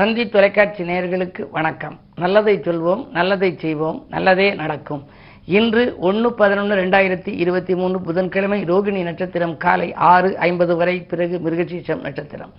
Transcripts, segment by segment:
தந்தி தொலைக்காட்சி நேயர்களுக்கு வணக்கம். நல்லதை சொல்வோம் நல்லதை செய்வோம் நல்லதே நடக்கும். இன்று ஒன்று பதினொன்று ரெண்டாயிரத்தி இருபத்தி மூணு புதன்கிழமை ரோகிணி நட்சத்திரம் காலை ஆறு ஐம்பது வரை பிறகு மிருகசீஷம் நட்சத்திரம்.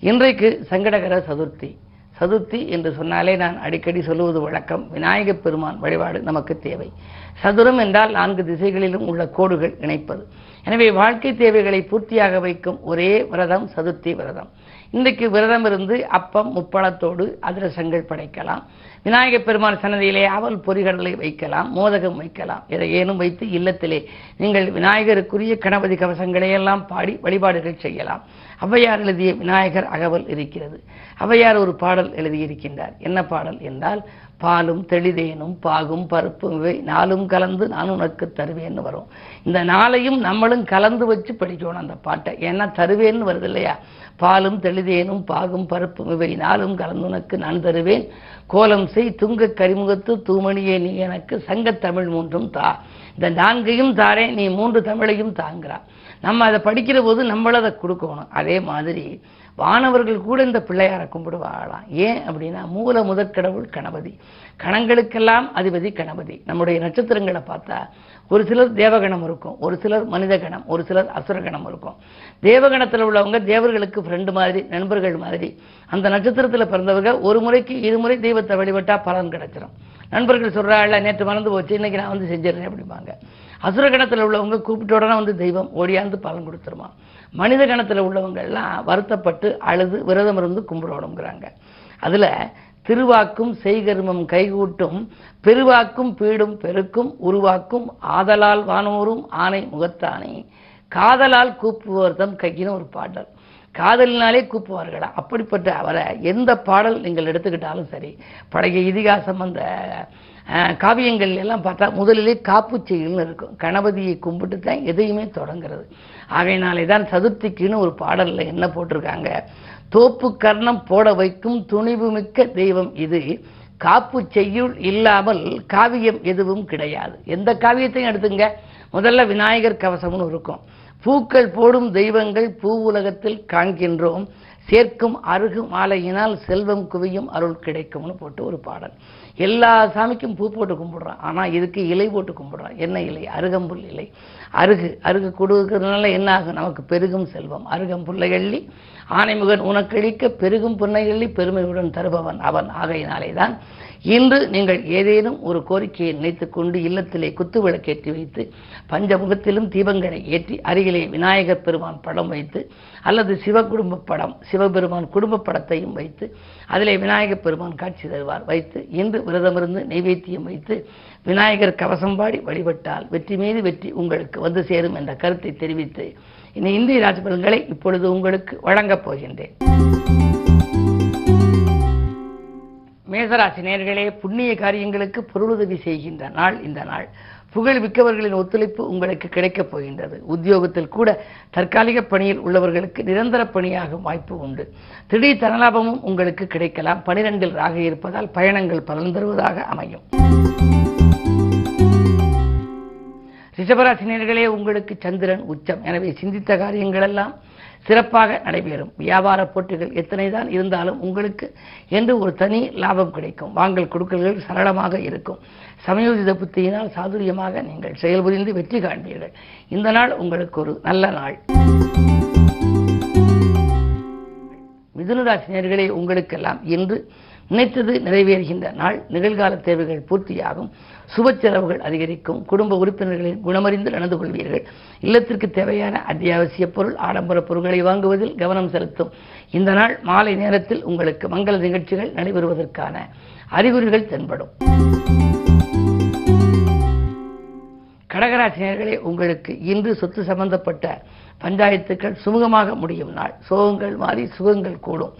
இன்றைக்கு சங்கடகர சதுர்த்தி. சதுர்த்தி என்று சொன்னாலே நான் அடிக்கடி சொல்லுவது வழக்கம். விநாயகப் பெருமான் வழிபாடு நமக்கு தேவை. சதுரம் என்றால் நான்கு திசைகளிலும் உள்ள கோடுகள் இணைப்பது. எனவே வாழ்க்கை தேவைகளை பூர்த்தியாக வைக்கும் ஒரே விரதம் சதுர்த்தி விரதம். இன்றைக்கு விரதம் இருந்து அப்பம் முப்பழத்தோடு அதிரசங்கள் படைக்கலாம். விநாயகப் பெருமான் சன்னதியிலே அவல் பொறிகடலை வைக்கலாம் மோதகம் வைக்கலாம். இதை ஏனும் வைத்து இல்லத்திலே நீங்கள் விநாயகருக்குரிய கணபதி கவசங்களை எல்லாம் பாடி வழிபாடுகள் செய்யலாம். ஔவையார் எழுதிய விநாயகர் அகவல் இருக்கிறது. ஔவையார் ஒரு பாடல் எழுதியிருக்கின்றார். என்ன பாடல் என்றால் பாலும் தெளிதேனும் பாகும் பருப்பும் இவை நாளும் கலந்து நான் உனக்கு தருவேன்னு வரும். இந்த நாளையும் நம்மளும் கலந்து வச்சு படிக்கணும் அந்த பாட்டை. ஏன்னா தருவேன்னு வருது இல்லையா? பாலும் தெளிதேனும் பாகும் பருப்பும் இவை நாளும் கலந்து உனக்கு நான் தருவேன். கோலம் செய் துங்க கரிமுகத்து தூமணியே நீ எனக்கு சங்கத் தமிழ் மூன்றும் தா. இந்த நான்கையும் தாரே நீ மூன்று தமிழையும் தாங்கிறான் நம்ம அதை படிக்கிற போது நம்மளும் அதை கொடுக்கணும். அதே மாதிரி வானவர்கள் கூட இந்த பிள்ளையாரை கும்பிடுவாளாம். ஏன் அப்படின்னா மூல முதற்கடவுள் கணபதி. கணங்களுக்கெல்லாம் அதிபதி கணபதி. நம்முடைய நட்சத்திரங்களை பார்த்தா ஒரு சிலர் தேவகணம் இருக்கும் ஒரு சிலர் மனித கணம் ஒரு சிலர் அசுரகணம் இருக்கும். தேவகணத்தில் உள்ளவங்க தேவர்களுக்கு ஃப்ரெண்டு மாதிரி நண்பர்கள் மாதிரி. அந்த நட்சத்திரத்தில் பிறந்தவங்க ஒரு முறைக்கு இருமுறை தெய்வத்தை வழிபட்டால் பலன் கிடைச்சிடும் நண்பர்கள் சொல்கிறாள் நேற்று மறந்து போச்சு இன்னைக்கு நான் வந்து செஞ்சிடறேன் அப்படிம்பாங்க. அசுர கணத்தில் உள்ளவங்க கூப்பிட்ட உடனே வந்து தெய்வம் ஓடியாந்து பலன் கொடுத்துருமா. மனித கணத்தில் உள்ளவங்க எல்லாம் வருத்தப்பட்டு அழுது விரதம் இருந்து கும்பிடணுங்கிறாங்க அதில் திருவாக்கும் செய்கருமம் கைகூட்டும் பெருவாக்கும் பீடும் பெருக்கும் உருவாக்கும் ஆதலால் வானோரும் ஆணை முகத்தானே காதலால் கூப்புவர்தம் கையின ஒரு பாடல். காதலினாலே கூப்புவார்களா? அப்படிப்பட்ட அவரை எந்த பாடல் நீங்கள் எடுத்துக்கிட்டாலும் சரி பழைய இதிகாசம் அந்த காவியங்கள் எல்லாம் பார்த்தா முதலிலே காப்பு செய்யுள்னு இருக்கும். கணபதியை கும்பிட்டு தான் எதையுமே தொடங்குறது. ஆகையினாலே தான் சதுர்த்திக்குன்னு ஒரு பாடலில் என்ன போட்டிருக்காங்க? தோப்பு கர்ணம் போட வைக்கும் துணிவு மிக்க தெய்வம் இது. காப்பு செய்யுள் இல்லாமல் காவியம் எதுவும் கிடையாது. எந்த காவியத்தையும் எடுத்துங்க. முதல்ல விநாயகர் கவசம்னு இருக்கும். பூக்கள் போடும் தெய்வங்கள் பூ உலகத்தில் காண்கின்றோம். சேர்க்கும் அருகு மாலையினால் செல்வம் குவியும் அருள் கிடைக்கும்னு போட்டு ஒரு பாடல். எல்லா சாமிக்கும் பூ போட்டு கும்பிடுறான். ஆனால் இதுக்கு இலை போட்டு கும்பிடுறான். என்ன இலை? அருகம்புல் இலை. அருகு. அருகு கொடுக்கறதுனால என்ன ஆகும்? நமக்கு பெருகும் செல்வம். அருகம்புல்லை எள்ளி ஆனைமுகன் உனக்கழிக்க பெருகும் புன்னையள்ளி பெருமையுடன் தருபவன் அவன். ஆகையினாலே தான் இன்று நீங்கள் ஏதேனும் ஒரு கோரிக்கையை நினைத்துக் கொண்டு இல்லத்திலே குத்து விளக்கேற்றி வைத்து பஞ்சமுகத்திலும் தீபங்களை ஏற்றி அருகிலே விநாயகர் பெருமான் படம் வைத்து அல்லது சிவகுடும்ப படம் சிவபெருமான் குடும்ப படத்தையும் வைத்து அதிலே விநாயகர் பெருமான் காட்சி தருவார். வைத்து இன்று விரதமிருந்து நைவேத்தியம் வைத்து விநாயகர் கவசம் பாடி வழிபட்டால் வெற்றி மீது வெற்றி உங்களுக்கு வந்து சேரும் என்ற கருத்தை தெரிவித்து இனி இந்திய ராஜபலன்களை இப்பொழுது உங்களுக்கு வழங்கப் போகின்றேன். மேசராசி நேர்களே புண்ணிய காரியங்களுக்கு பொருளுதவி செய்கின்ற நாள் இந்த நாள். புகழ் மிக்கவர்களின் ஒத்துழைப்பு உங்களுக்கு கிடைக்கப் போகின்றது. உத்தியோகத்தில் கூட தற்காலிக பணியில் உள்ளவர்களுக்கு நிரந்தர பணியாகும் வாய்ப்பு உண்டு. திடீர் தனலாபமும் உங்களுக்கு கிடைக்கலாம். பனிரெண்டில் ராக இருப்பதால் பயணங்கள் பலன் தருவதாக அமையும். ரிஷபராசினியர்களே உங்களுக்கு சந்திரன் உச்சம். எனவே சிந்தித்த காரியங்கள் எல்லாம் சிறப்பாக நடைபெறும். வியாபார போட்டிகள் எத்தனை தான் இருந்தாலும் உங்களுக்கு என்று ஒரு தனி லாபம் கிடைக்கும். வாங்கல் கொடுக்கல்கள் சரளமாக இருக்கும். சமயோஜித புத்தியினால் சாதுரியமாக நீங்கள் செயல்புரிந்து வெற்றி காண்பீர்கள். இந்த நாள் உங்களுக்கு ஒரு நல்ல நாள். மிதுனராசினியர்களே உங்களுக்கெல்லாம் இன்று நினைத்தது நிறைவேறுகின்ற நாள். நிகழ்கால தேவைகள் பூர்த்தியாகும். சுப செலவுகள் அதிகரிக்கும். குடும்ப உறுப்பினர்களின் குணமறிந்து நடந்து கொள்வீர்கள். இல்லத்திற்கு தேவையான அத்தியாவசிய பொருள் ஆடம்பர பொருட்களை வாங்குவதில் கவனம் செலுத்தும். இந்த நாள் மாலை நேரத்தில் உங்களுக்கு மங்கள நிகழ்ச்சிகள் நடைபெறுவதற்கான அறிகுறிகள் தென்படும். கடகராசினியர்களே உங்களுக்கு இன்று சொத்து சம்பந்தப்பட்ட பஞ்சாயத்துக்கள் சுமூகமாக முடியும் நாள். சோகங்கள் மாறி சுகங்கள் கூடும்.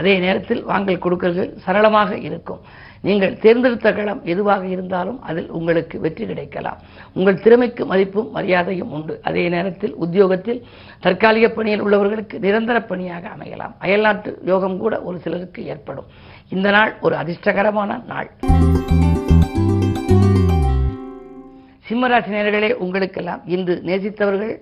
அதே நேரத்தில் வாங்கல் கொடுக்கல்கள் சரளமாக இருக்கும். நீங்கள் தேர்ந்தெடுத்த களம் எதுவாக இருந்தாலும் அதில் உங்களுக்கு வெற்றி கிடைக்கலாம். உங்கள் திறமைக்கு மதிப்பும் மரியாதையும் உண்டு. அதே நேரத்தில் உத்தியோகத்தில் தற்காலிக பணியில் உள்ளவர்களுக்கு நிரந்தர பணியாக அமையலாம். அயல்நாட்டு யோகம் கூட ஒரு சிலருக்கு ஏற்படும். இந்த நாள் ஒரு அதிர்ஷ்டகரமான நாள். சிம்மராசி நேர்களே உங்களுக்கெல்லாம் இன்று நேசித்தவர்கள்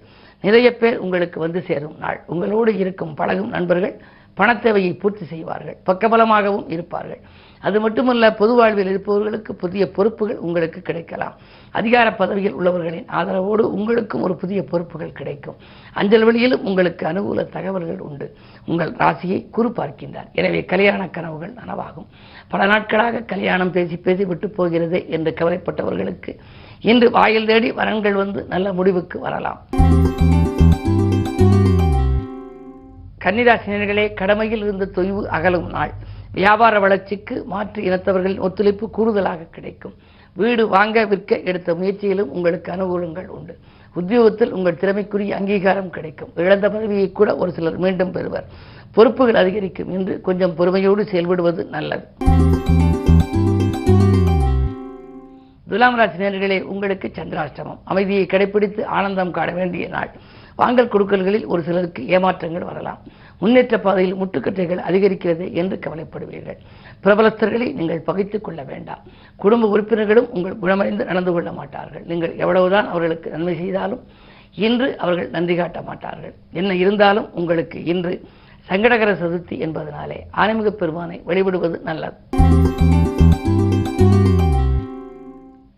நிறைய பேர் உங்களுக்கு வந்து சேரும் நாள். உங்களோடு இருக்கும் பழகும் நண்பர்கள் பணத்தேவையை பூர்த்தி செய்வார்கள். பக்கபலமாகவும் இருப்பார்கள். அது மட்டுமல்ல பொது வாழ்வில் இருப்பவர்களுக்கு புதிய பொறுப்புகள் உங்களுக்கு கிடைக்கலாம். அதிகார பதவியில் உள்ளவர்களின் ஆதரவோடு உங்களுக்கும் ஒரு புதிய பொறுப்புகள் கிடைக்கும். அஞ்சல் வழியிலும் உங்களுக்கு அனுகூல தகவல்கள் உண்டு. உங்கள் ராசியை குறு பார்க்கின்றார். எனவே கல்யாண கனவுகள் நனவாகும். பல நாட்களாக கல்யாணம் பேசி பேசி விட்டு போகிறது என்று கவலைப்பட்டவர்களுக்கு இன்று வாயில் தேடி வரன்கள் வந்து நல்ல முடிவுக்கு வரலாம். கன்னிராசினியர்களே கடமையில் இருந்த தொய்வு அகலும் நாள். வியாபார வளர்ச்சிக்கு மாற்று இனத்தவர்களின் ஒத்துழைப்பு கூடுதலாக கிடைக்கும். வீடு வாங்க விற்க எடுத்த முயற்சியிலும் உங்களுக்கு அனுகூலங்கள் உண்டு. உத்தியோகத்தில் உங்கள் திறமைக்குரிய அங்கீகாரம் கிடைக்கும். இழந்த பதவியை கூட ஒரு சிலர் மீண்டும் பெறுவர். பொறுப்புகள் அதிகரிக்கும் என்று கொஞ்சம் பொறுமையோடு செயல்படுவது நல்லது. துலாம் ராசி நேர்களே உங்களுக்கு சந்திராஷ்டமம். அமைதியை கடைபிடித்து ஆனந்தம் காண வேண்டிய நாள். வாங்கல் கொடுக்கல்களில் ஒரு சிலருக்கு ஏமாற்றங்கள் வரலாம். முன்னேற்ற பாதையில் முட்டுக்கட்டைகள் அதிகரிக்கிறது என்று கவலைப்படுவீர்கள். பிரபலஸ்தர்களை நீங்கள் பகைத்துக் கொள்ள வேண்டாம். குடும்ப உறுப்பினர்களும் உங்கள் குணமடைந்து நடந்து கொள்ள மாட்டார்கள். நீங்கள் எவ்வளவுதான் அவர்களுக்கு நன்மை செய்தாலும் இன்று அவர்கள் நன்றி காட்ட மாட்டார்கள். என்ன இருந்தாலும் உங்களுக்கு இன்று சங்கடகர சதுர்த்தி என்பதனாலே ஆன்மீக பெருமானை வழிபடுவது நல்லது.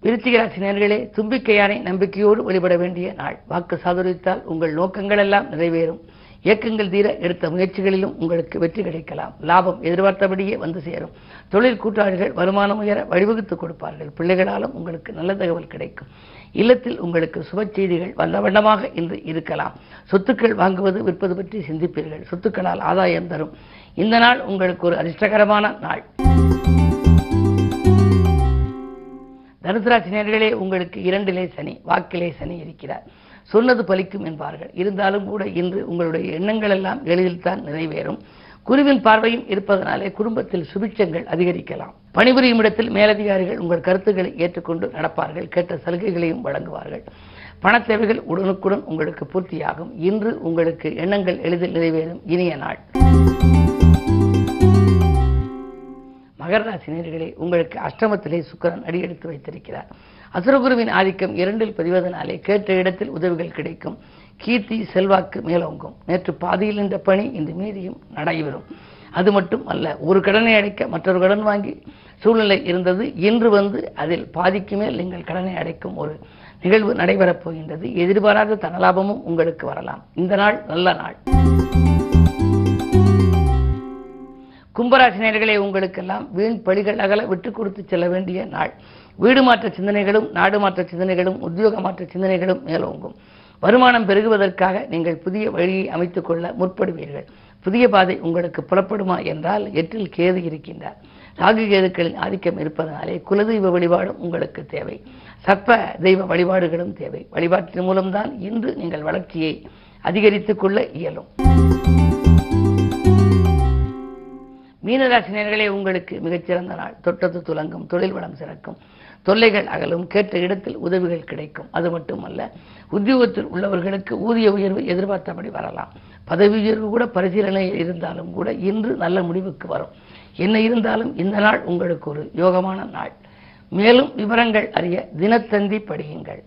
விருச்சிகராசி நேர்களே தும்பிக்கையானை நம்பிக்கையோடு வழிபட வேண்டிய நாள். வாக்கு சாதுரித்தால் உங்கள் நோக்கங்கள் எல்லாம் நிறைவேறும். இயக்கங்கள் தீர எடுத்த முயற்சிகளிலும் உங்களுக்கு வெற்றி கிடைக்கலாம். லாபம் எதிர்பார்த்தபடியே வந்து சேரும். தொழில் கூட்டாளிகள் வருமானம் உயர வழிவகுத்து கொடுப்பார்கள். பிள்ளைகளாலும் உங்களுக்கு நல்ல தகவல் கிடைக்கும். இல்லத்தில் உங்களுக்கு சுப செய்திகள் வந்த வண்ணமாக இன்று இருக்கலாம். சொத்துக்கள் வாங்குவது விற்பது பற்றி சிந்திப்பீர்கள். சொத்துக்களால் ஆதாயம் தரும். இந்த நாள் உங்களுக்கு ஒரு அதிர்ஷ்டகரமான நாள். தனுசுராசி நேர்களே உங்களுக்கு இரண்டிலே சனி வாக்கிலே சனி இருக்கிறார். சொன்னது பலிக்கும் என்பார்கள். இருந்தாலும் கூட இன்று உங்களுடைய எண்ணங்கள் எல்லாம் எளிதில் தான் நிறைவேறும். குருவின் பார்வையும் இருப்பதனாலே குடும்பத்தில் சுபிட்சங்கள் அதிகரிக்கலாம். பணிபுரியும் இடத்தில் மேலதிகாரிகள் உங்கள் கருத்துக்களை ஏற்றுக்கொண்டு நடப்பார்கள். கேட்ட சலுகைகளையும் வழங்குவார்கள். பண தேவைகள் உடனுக்குடன் உங்களுக்கு பூர்த்தியாகும். இன்று உங்களுக்கு எண்ணங்கள் எளிதில் நிறைவேறும். இனிய நாள். மகர ராசி நேர்களே உங்களுக்கு அஷ்டமத்திலே சுக்கரன் அடியெடுத்து வைத்திருக்கிறார். அசுரகுருவின் ஆதிக்கம் இரண்டில் பதிவதனாலே கேட்ட இடத்தில் உதவிகள் கிடைக்கும். கீர்த்தி செல்வாக்கு மேலோங்கும். நேற்று பாதியில் நின்ற பணி இன்று மீதியும் நடைபெறும். அது மட்டும் அல்ல ஒரு கடனை அடைக்க மற்றொரு கடன் வாங்கி சூழ்நிலை இருந்தது. இன்று வந்து அதில் பாதிக்கு மேல் நீங்கள் கடனை அடைக்கும் ஒரு நிகழ்வு நடைபெறப் போகின்றது. எதிர்பாராத தனலாபமும் உங்களுக்கு வரலாம். இந்த நாள் நல்ல நாள். கும்பராசினியர்களே உங்களுக்கெல்லாம் வீண் பழிகள் அகல விட்டு கொடுத்து செல்ல வேண்டிய நாள். வீடு மாற்ற சிந்தனைகளும் நாடு மாற்ற சிந்தனைகளும் உத்தியோக மாற்ற சிந்தனைகளும் மேலோங்கும். வருமானம் பெருகுவதற்காக நீங்கள் புதிய வழியை அமைத்துக் கொள்ள முற்படுவீர்கள். புதிய பாதை உங்களுக்கு புலப்படுமா என்றால் எட்டில் கேது இருக்கின்றார். ராகு கேதுக்களின் ஆதிக்கம் இருப்பதனாலே குலதெய்வ வழிபாடும் உங்களுக்கு தேவை. சர்ப்ப தெய்வ வழிபாடுகளும் தேவை. வழிபாட்டின் மூலம்தான் இன்று நீங்கள் வளர்ச்சியை அதிகரித்துக் கொள்ள இயலும். மீனராசினியர்களே உங்களுக்கு மிகச்சிறந்த நாள். தொட்டது துலங்கும் தொழில் வளம் சிறக்கும். தொல்லைகள் அகலும் கேட்ட இடத்தில் உதவிகள் கிடைக்கும். அது மட்டுமல்ல உத்தியோகத்தில் உள்ளவர்களுக்கு ஊதிய உயர்வு எதிர்பார்த்தபடி வரலாம். பதவி உயர்வு கூட பரிசீலனையில் இருந்தாலும் கூட இன்று நல்ல முடிவுக்கு வரும். என்ன இருந்தாலும் இந்த நாள் உங்களுக்கு ஒரு யோகமான நாள். மேலும் விவரங்கள் அறிய தினத்தந்தி படியுங்கள்.